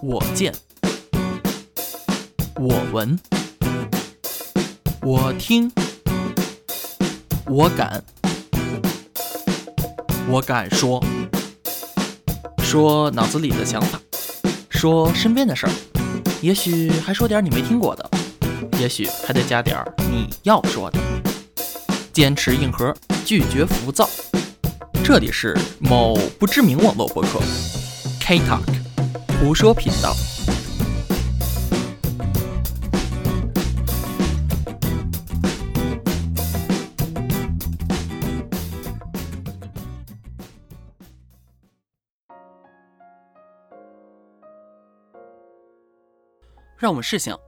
我见，我闻，我听，我敢，我敢说，说脑子里的想法，说身边的事儿，也许还说点你没听过的，也许还得加点儿你要说的。坚持硬核，拒绝浮躁。这里是某不知名网络博客。K Talk 胡说频道。让我们试想，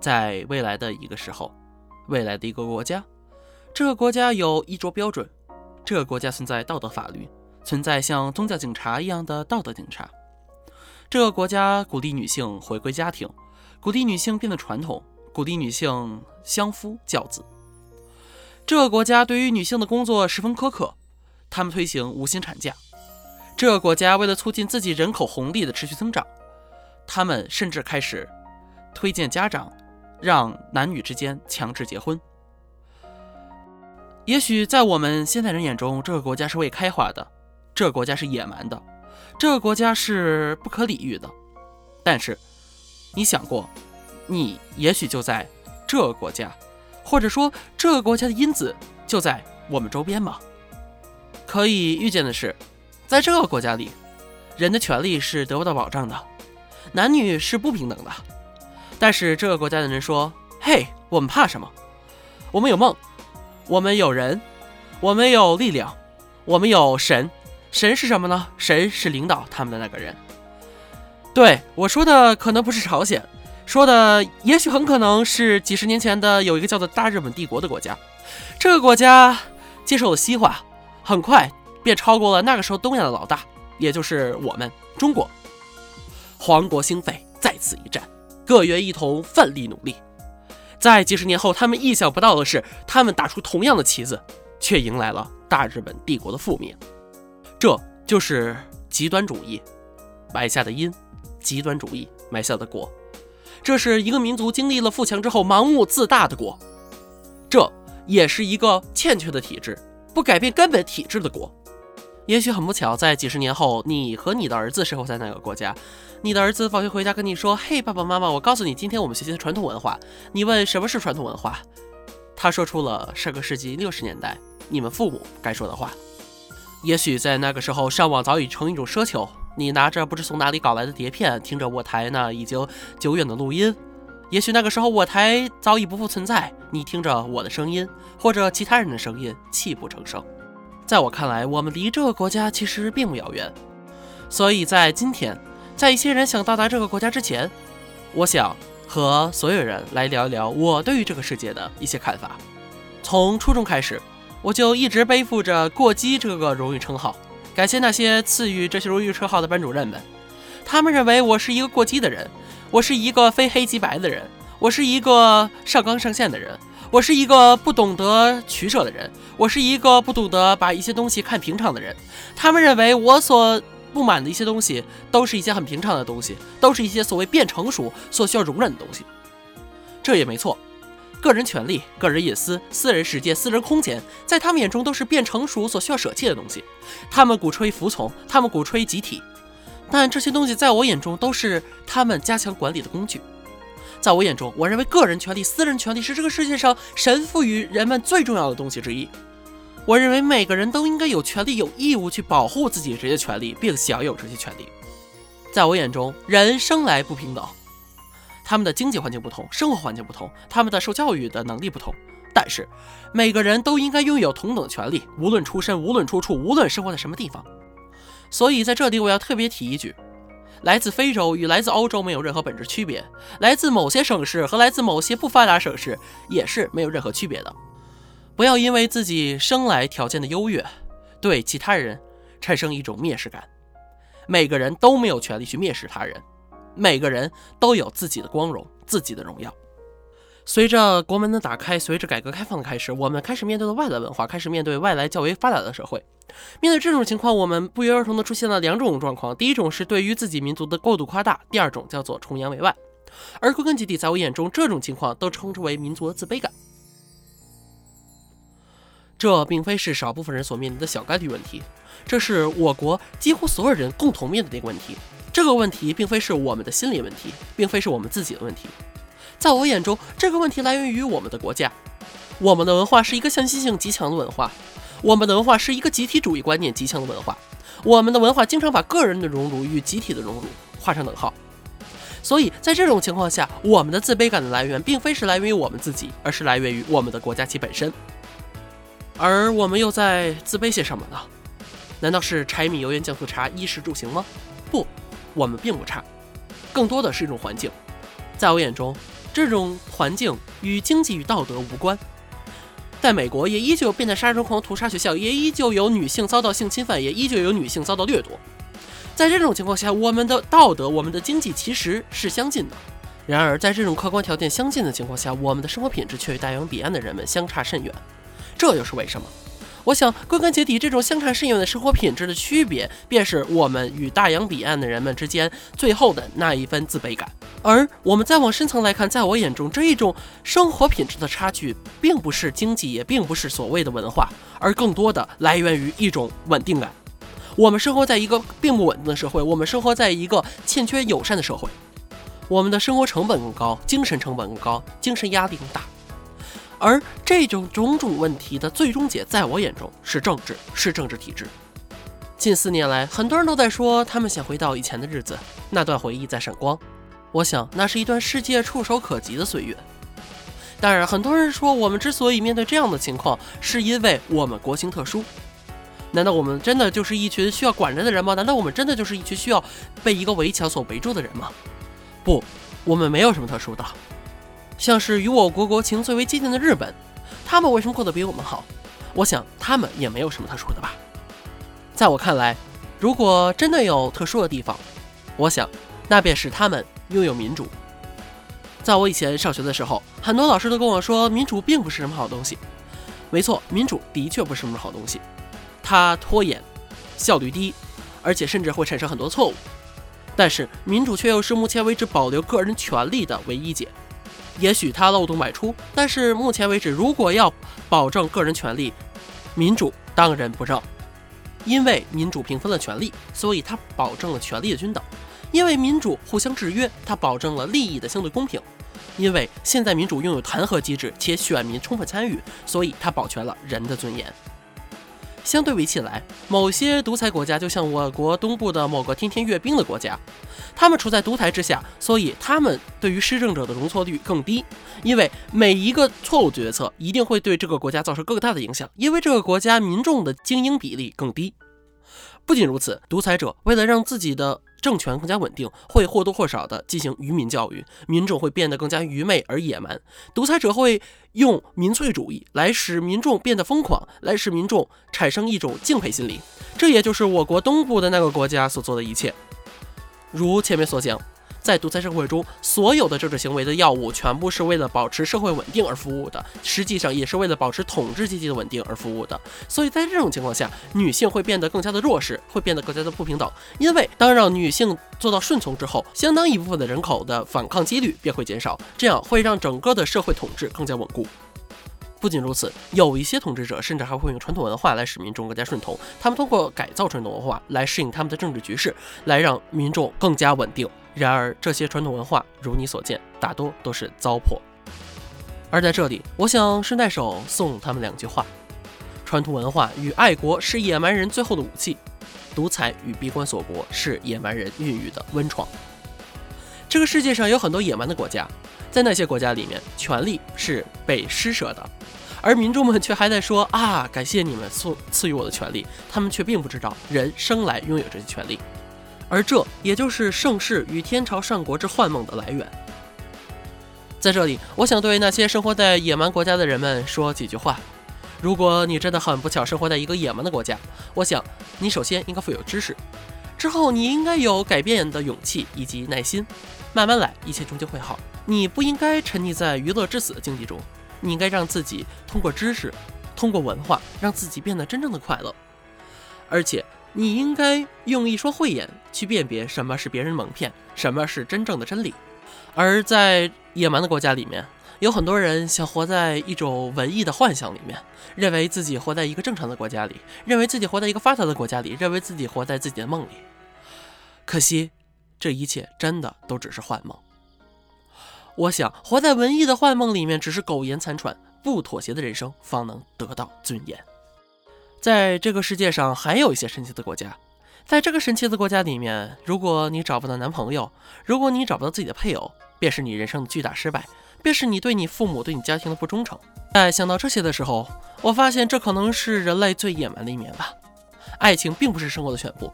在未来的一个时候，未来的一个国家，这个国家有衣着标准，这个国家存在道德法律，存在像宗教警察一样的道德警察。这个国家鼓励女性回归家庭，鼓励女性变得传统，鼓励女性相夫教子。这个国家对于女性的工作十分苛刻，他们推行无薪产假。这个国家为了促进自己人口红利的持续增长，他们甚至开始推荐家长让男女之间强制结婚。也许在我们现代人眼中，这个国家是未开化的，这个国家是野蛮的，这个国家是不可理喻的。但是，你想过，你也许就在这个国家，或者说这个国家的因子就在我们周边吗？可以预见的是，在这个国家里，人的权利是得不到保障的，男女是不平等的。但是这个国家的人说：“嘿，我们怕什么？我们有梦。”我们有人，我们有力量，我们有神。神是什么呢？神是领导他们的那个人。对我说的可能不是朝鲜，说的也许很可能是几十年前的有一个叫做大日本帝国的国家。这个国家接受了西化，很快便超过了那个时候东亚的老大，也就是我们中国。皇国兴废，在此一战，各员一同奋力努力。在几十年后，他们意想不到的是，他们打出同样的旗子，却迎来了大日本帝国的覆灭。这就是极端主义埋下的因，极端主义埋下的果。这是一个民族经历了富强之后盲目自大的果，这也是一个欠缺的体制，不改变根本体制的果。也许很不巧，在几十年后，你和你的儿子生活在那个国家。你的儿子放学回家跟你说：“嘿，爸爸妈妈，我告诉你，今天我们学习的传统文化。”你问什么是传统文化，他说出了上个世纪六十年代你们父母该说的话。也许在那个时候，上网早已成一种奢求。你拿着不知从哪里搞来的碟片，听着我台那已经久远的录音。也许那个时候我台早已不复存在，你听着我的声音或者其他人的声音，泣不成声。在我看来，我们离这个国家其实并不遥远。所以在今天。在一些人想到达这个国家之前，我想和所有人来聊一聊我对于这个世界的一些看法。从初中开始，我就一直背负着“过激”这个荣誉称号。感谢那些赐予这些荣誉称号的班主任们，他们认为我是一个过激的人，我是一个非黑即白的人，我是一个上纲上线的人，我是一个不懂得取舍的人，我是一个不懂得把一些东西看平常的人。他们认为我所。不满的一些东西，都是一些很平常的东西，都是一些所谓变成熟所需要容忍的东西。这也没错，个人权利、个人隐私、私人世界、私人空间，在他们眼中都是变成熟所需要舍弃的东西。他们鼓吹服从，他们鼓吹集体，但这些东西在我眼中都是他们加强管理的工具。在我眼中，我认为个人权利、私人权利是这个世界上神赋予人们最重要的东西之一。我认为每个人都应该有权利、有义务去保护自己这些权利，并享有这些权利。在我眼中，人生来不平等，他们的经济环境不同，生活环境不同，他们的受教育的能力不同，但是每个人都应该拥有同等权利，无论出身，无论出处，无论生活在什么地方。所以在这里，我要特别提一句：来自非洲与来自欧洲没有任何本质区别，来自某些省市和来自某些不发达省市也是没有任何区别的。不要因为自己生来条件的优越，对其他人产生一种蔑视感。每个人都没有权利去蔑视他人，每个人都有自己的光荣、自己的荣耀。随着国门的打开，随着改革开放的开始，我们开始面对了外来文化，开始面对外来较为发达的社会。面对这种情况，我们不约而同地出现了两种状况：第一种是对于自己民族的过度夸大；第二种叫做崇洋媚外。而归根结底，在我眼中，这种情况都称之为民族的自卑感。这并非是少部分人所面临的小概率问题，这是我国几乎所有人共同面对的一个问题。这个问题并非是我们的心理问题，并非是我们自己的问题。在我眼中，这个问题来源于我们的国家。我们的文化是一个向心性极强的文化，我们的文化是一个集体主义观念极强的文化。我们的文化经常把个人的荣辱与集体的荣辱画上等号。所以在这种情况下，我们的自卑感的来源并非是来源于我们自己，而是来源于我们的国家其本身。而我们又在自卑些什么呢？难道是柴米油盐酱醋茶、衣食住行吗？不，我们并不差，更多的是一种环境。在我眼中，这种环境与经济与道德无关。在美国，也依旧有变态杀人狂屠杀学校，也依旧有女性遭到性侵犯，也依旧有女性遭到掠夺。在这种情况下，我们的道德、我们的经济其实是相近的。然而，在这种客观条件相近的情况下，我们的生活品质却与大洋彼岸的人们相差甚远。这又是为什么？我想，归根结底，这种相差甚远的生活品质的区别，便是我们与大洋彼岸的人们之间最后的那一分自卑感。而我们再往深层来看，在我眼中，这一种生活品质的差距，并不是经济，也并不是所谓的文化，而更多的来源于一种稳定感。我们生活在一个并不稳定的社会，我们生活在一个欠缺友善的社会，我们的生活成本更高，精神成本更高，精神压力更大。而这种种种问题的最终解，在我眼中是政治，是政治体制。近四年来，很多人都在说他们想回到以前的日子，那段回忆在闪光。我想，那是一段世界触手可及的岁月。当然，很多人说我们之所以面对这样的情况，是因为我们国情特殊。难道我们真的就是一群需要管着的人吗？难道我们真的就是一群需要被一个围墙所围住的人吗？不，我们没有什么特殊的。像是与我国国情最为接近的日本，他们为什么过得比我们好？我想他们也没有什么特殊的吧。在我看来，如果真的有特殊的地方，我想那便是他们拥有民主。在我以前上学的时候，很多老师都跟我说，民主并不是什么好东西。没错，民主的确不是什么好东西，它拖延，效率低，而且甚至会产生很多错误。但是民主却又是目前为止保留个人权利的唯一解。也许它漏洞百出，但是目前为止，如果要保证个人权利，民主当仁不让。因为民主平分了权利，所以它保证了权力的均等；因为民主互相制约，它保证了利益的相对公平；因为现在民主拥有弹劾机制，且选民充分参与，所以它保全了人的尊严。相对比起来，某些独裁国家就像我国东部的某个天天阅兵的国家，他们处在独裁之下，所以他们对于施政者的容错率更低，因为每一个错误决策一定会对这个国家造成更大的影响，因为这个国家民众的精英比例更低。不仅如此，独裁者为了让自己的政权更加稳定，会或多或少的进行愚民教育，民众会变得更加愚昧而野蛮。独裁者会用民粹主义来使民众变得疯狂，来使民众产生一种敬佩心理。这也就是我国东部的那个国家所做的一切。如前面所讲。在独裁社会中，所有的政治行为的药物全部是为了保持社会稳定而服务的，实际上也是为了保持统治阶级的稳定而服务的。所以在这种情况下，女性会变得更加的弱势，会变得更加的不平等。因为当让女性做到顺从之后，相当一部分的人口的反抗几率便会减少，这样会让整个的社会统治更加稳固。不仅如此，有一些统治者甚至还会用传统文化来使民众更加顺从，他们通过改造传统文化来适应他们的政治局势，来让民众更加稳定。然而，这些传统文化如你所见，大多都是糟粕。而在这里，我想顺带手送他们两句话：传统文化与爱国是野蛮人最后的武器，独裁与闭关锁国是野蛮人孕育的温床。这个世界上有很多野蛮的国家，在那些国家里面，权力是被施舍的，而民众们却还在说啊，感谢你们赐赐予我的权利。他们却并不知道，人生来拥有这些权利。而这也就是盛世与天朝上国之幻梦的来源。在这里，我想对那些生活在野蛮国家的人们说几句话：如果你真的很不巧生活在一个野蛮的国家，我想你首先应该富有知识，之后你应该有改变的勇气以及耐心。慢慢来，一切终究会好。你不应该沉溺在娱乐至死的境地中，你应该让自己通过知识，通过文化，让自己变得真正的快乐。而且，你应该用一双慧眼去辨别什么是别人蒙骗，什么是真正的真理。而在野蛮的国家里面，有很多人想活在一种文艺的幻想里面，认为自己活在一个正常的国家里，认为自己活在一个发达的国家里，认为自己活在自己的梦里。可惜，这一切真的都只是幻梦。我想，活在文艺的幻梦里面，只是苟延残喘，不妥协的人生方能得到尊严。在这个世界上，还有一些神奇的国家。在这个神奇的国家里面，如果你找不到男朋友，如果你找不到自己的配偶，便是你人生的巨大失败，便是你对你父母、对你家庭的不忠诚。在想到这些的时候，我发现这可能是人类最野蛮的一面吧。爱情并不是生活的全部，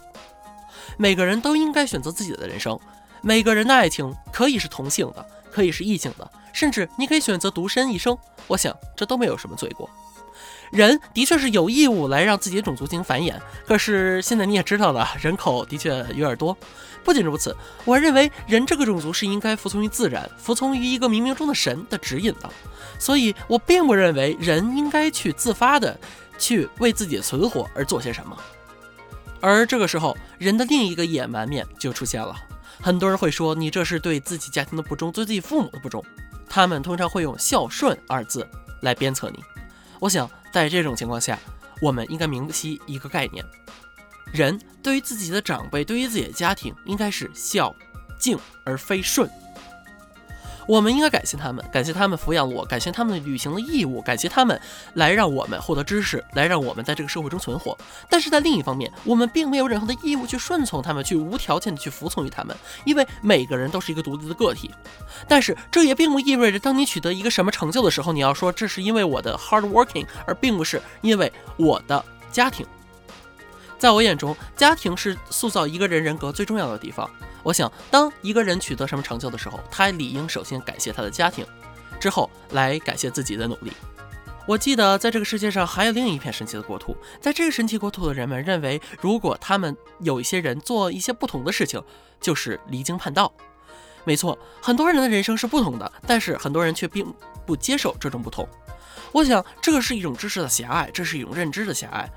每个人都应该选择自己的人生。每个人的爱情可以是同性的，可以是异性的，甚至你可以选择独身一生。我想这都没有什么罪过。人的确是有义务来让自己的种族进行繁衍，可是现在你也知道了，人口的确有点多。不仅如此，我认为人这个种族是应该服从于自然，服从于一个冥冥中的神的指引的。所以我并不认为人应该去自发的去为自己的存活而做些什么。而这个时候，人的另一个野蛮面就出现了。很多人会说你这是对自己家庭的不忠，对自己父母的不忠。他们通常会用孝顺二字来鞭策你。我想。在这种情况下，我们应该明晰一个概念：人对于自己的长辈，对于自己的家庭，应该是孝敬而非顺。我们应该感谢他们，感谢他们抚养我，感谢他们履行的义务，感谢他们来让我们获得知识，来让我们在这个社会中存活。但是在另一方面，我们并没有任何的义务去顺从他们，去无条件的去服从于他们，因为每个人都是一个独立的个体。但是这也并不意味着，当你取得一个什么成就的时候，你要说这是因为我的 hard working，而并不是因为我的家庭。在我眼中，家庭是塑造一个人人格最重要的地方。我想，当一个人取得什么成就的时候，他理应首先感谢他的家庭，之后来感谢自己的努力。我记得在这个世界上还有另一片神奇的国土，在这个神奇国土的人们认为，如果他们有一些人做一些不同的事情，就是离经叛道。没错，很多人的人生是不同的，但是很多人却并不接受这种不同。我想，这是一种知识的狭隘，这是一种认知的狭隘。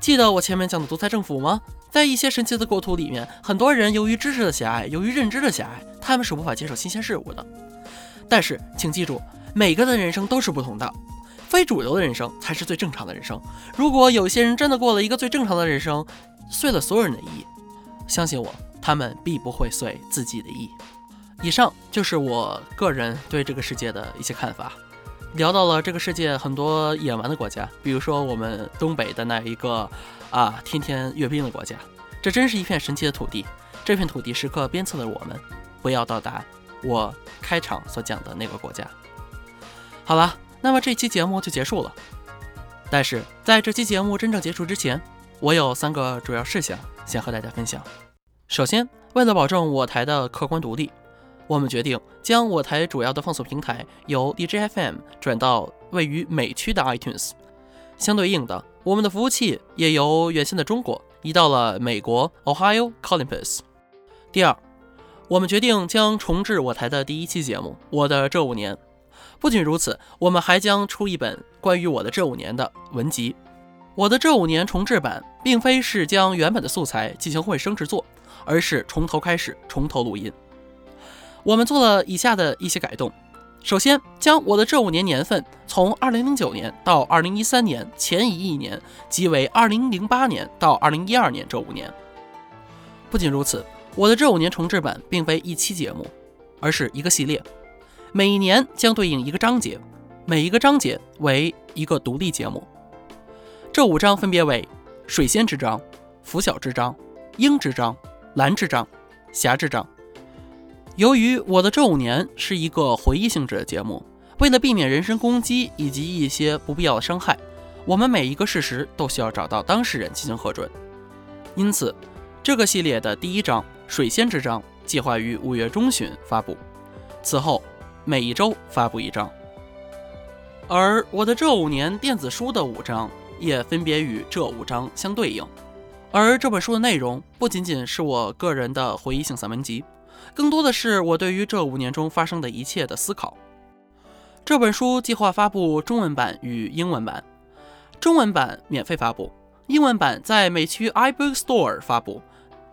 记得我前面讲的独裁政府吗？在一些神奇的国土里面，很多人由于知识的狭隘，由于认知的狭隘，他们是无法接受新鲜事物的。但是，请记住，每个人的人生都是不同的，非主流的人生才是最正常的人生。如果有些人真的过了一个最正常的人生，遂了所有人的意，相信我，他们必不会遂自己的意。以上就是我个人对这个世界的一些看法。聊到了这个世界很多野蛮的国家，比如说我们东北的那一个啊，天天阅兵的国家，这真是一片神奇的土地。这片土地时刻鞭策着我们，不要到达我开场所讲的那个国家。好了，那么这期节目就结束了。但是在这期节目真正结束之前，我有三个主要事项想和大家分享。首先，为了保证我台的客观独立。我们决定将我台主要的放送平台由 DJFM 转到位于美区的 iTunes，相对应的，我们的服务器也由原先的中国移到了美国 Ohio Columbus。第二，我们决定将重置我台的第一期节目《我的这五年》。不仅如此，我们还将出一本关于我的这五年的文集。我的这五年重制版，并非是将原本的素材进行混声制作，而是从头开始，从头录音。我们做了以下的一些改动：首先，将我的这五年年份从2009年到2013年前移一年，即为2008年到2012年这五年。不仅如此，我的这五年重置版并非一期节目，而是一个系列，每一年将对应一个章节，每一个章节为一个独立节目。这五章分别为水仙之章、拂晓之章、鹰之章、蓝之章、霞之章。由于我的这五年是一个回忆性质的节目，为了避免人身攻击以及一些不必要的伤害，我们每一个事实都需要找到当事人进行核准。因此，这个系列的第一章《水仙之章》计划于五月中旬发布，此后每一周发布一章。而我的这五年电子书的五章也分别与这五章相对应。而这本书的内容不仅仅是我个人的回忆性散文集。更多的是我对于这五年中发生的一切的思考。这本书计划发布中文版与英文版，中文版免费发布，英文版在美区 iBook Store 发布，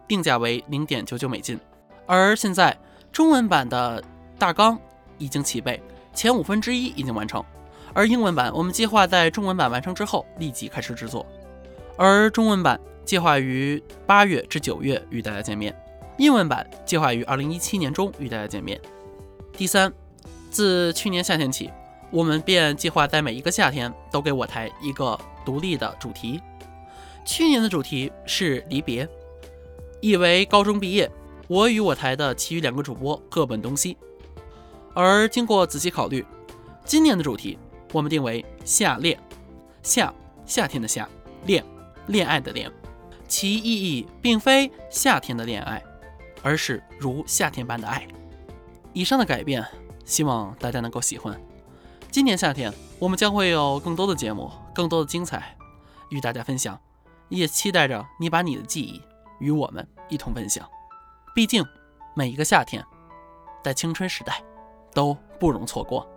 定价为零点九九美金。而现在中文版的大纲已经齐备，前五分之一已经完成。而英文版我们计划在中文版完成之后立即开始制作，而中文版计划于八月至九月与大家见面，英文版计划于二零一七年中与大家见面。第三。自去年夏天起，我们便计划在每一个夏天都给我台一个独立的主题。去年的主题是离别，意为高中毕业。我与我台的其余两个主播各奔东西。而经过仔细考虑，今年的主题我们定为夏恋。夏，夏天的夏；恋，恋爱的恋。其意义并非夏天的恋爱，而是如夏天般的爱。以上的改变。希望大家能够喜欢。今年夏天，我们将会有更多的节目，更多的精彩与大家分享，也期待着你把你的记忆与我们一同分享。毕竟，每一个夏天，在青春时代，都不容错过。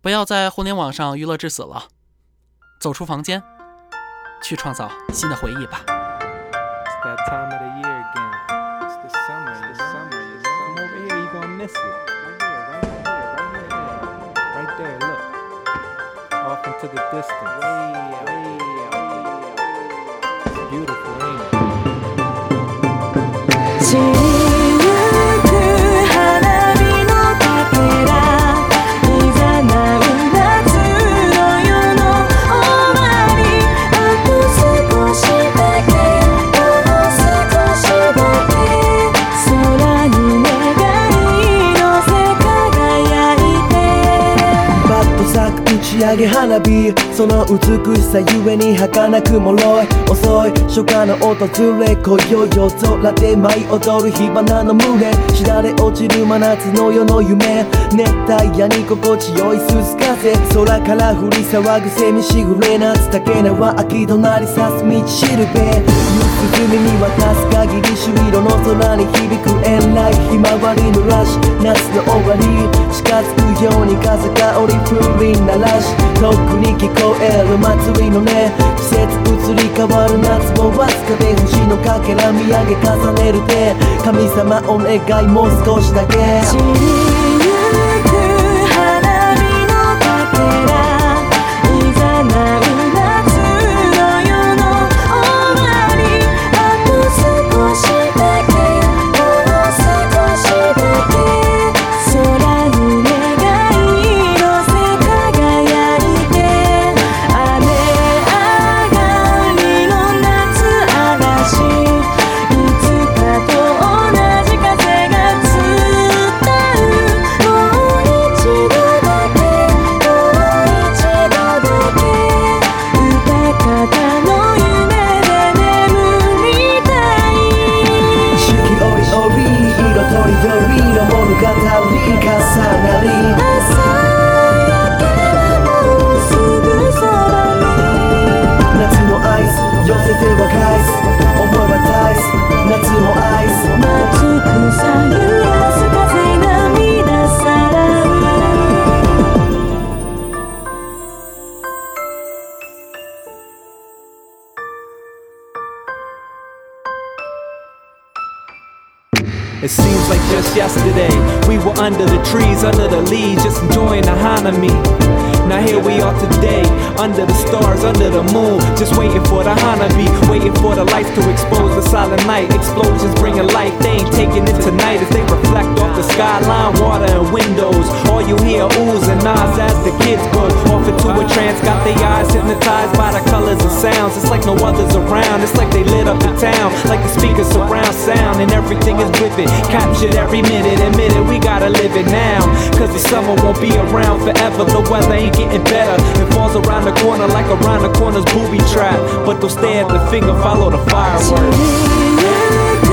不要在互联网上娱乐至死了，走出房间，去创造新的回忆吧。To the distance. Way, way, way, it's beautiful, ain't it? 上げ花火。その美しさゆえに儚く脆い。遅い初夏の訪れ今宵夜空で舞い踊る火花の群れ。しだれ落ちる真夏の夜の夢。熱帯夜に心地よい涼風空から降り騒ぐセミしぐれ夏竹縄秋隣さす道しるべ。夕涼みに渡す限り朱色の空に響く遠来ひまわりのラッシュ。夏の終わり近づくように風がり風鈴鳴らし。遠くに聞こえる祭りのね季節移り変わる夏もわずかで星のかけら見上げ重ねる手。神様お願いもう少しだけ。under the stars, under the moon. Just waiting for the honeybee, waiting for the lights to explode silent night. Explosions bringing life, they ain't taking it tonight as they reflect off the skyline, water and windows. All you hear oohs and ahs as the kids go off into a trance. Got their eyes hypnotized by the colors and sounds. It's like no others around. It's like they lit up the town, like the speakers surround sound, and everything is vivid. Captured every minute and minute. We gotta live it now, cause the summer won't be around forever. The weather ain't getting better. It falls around the corner like around the corner's booby trap. But they'll stay at the finger, follow the fireworks. 夜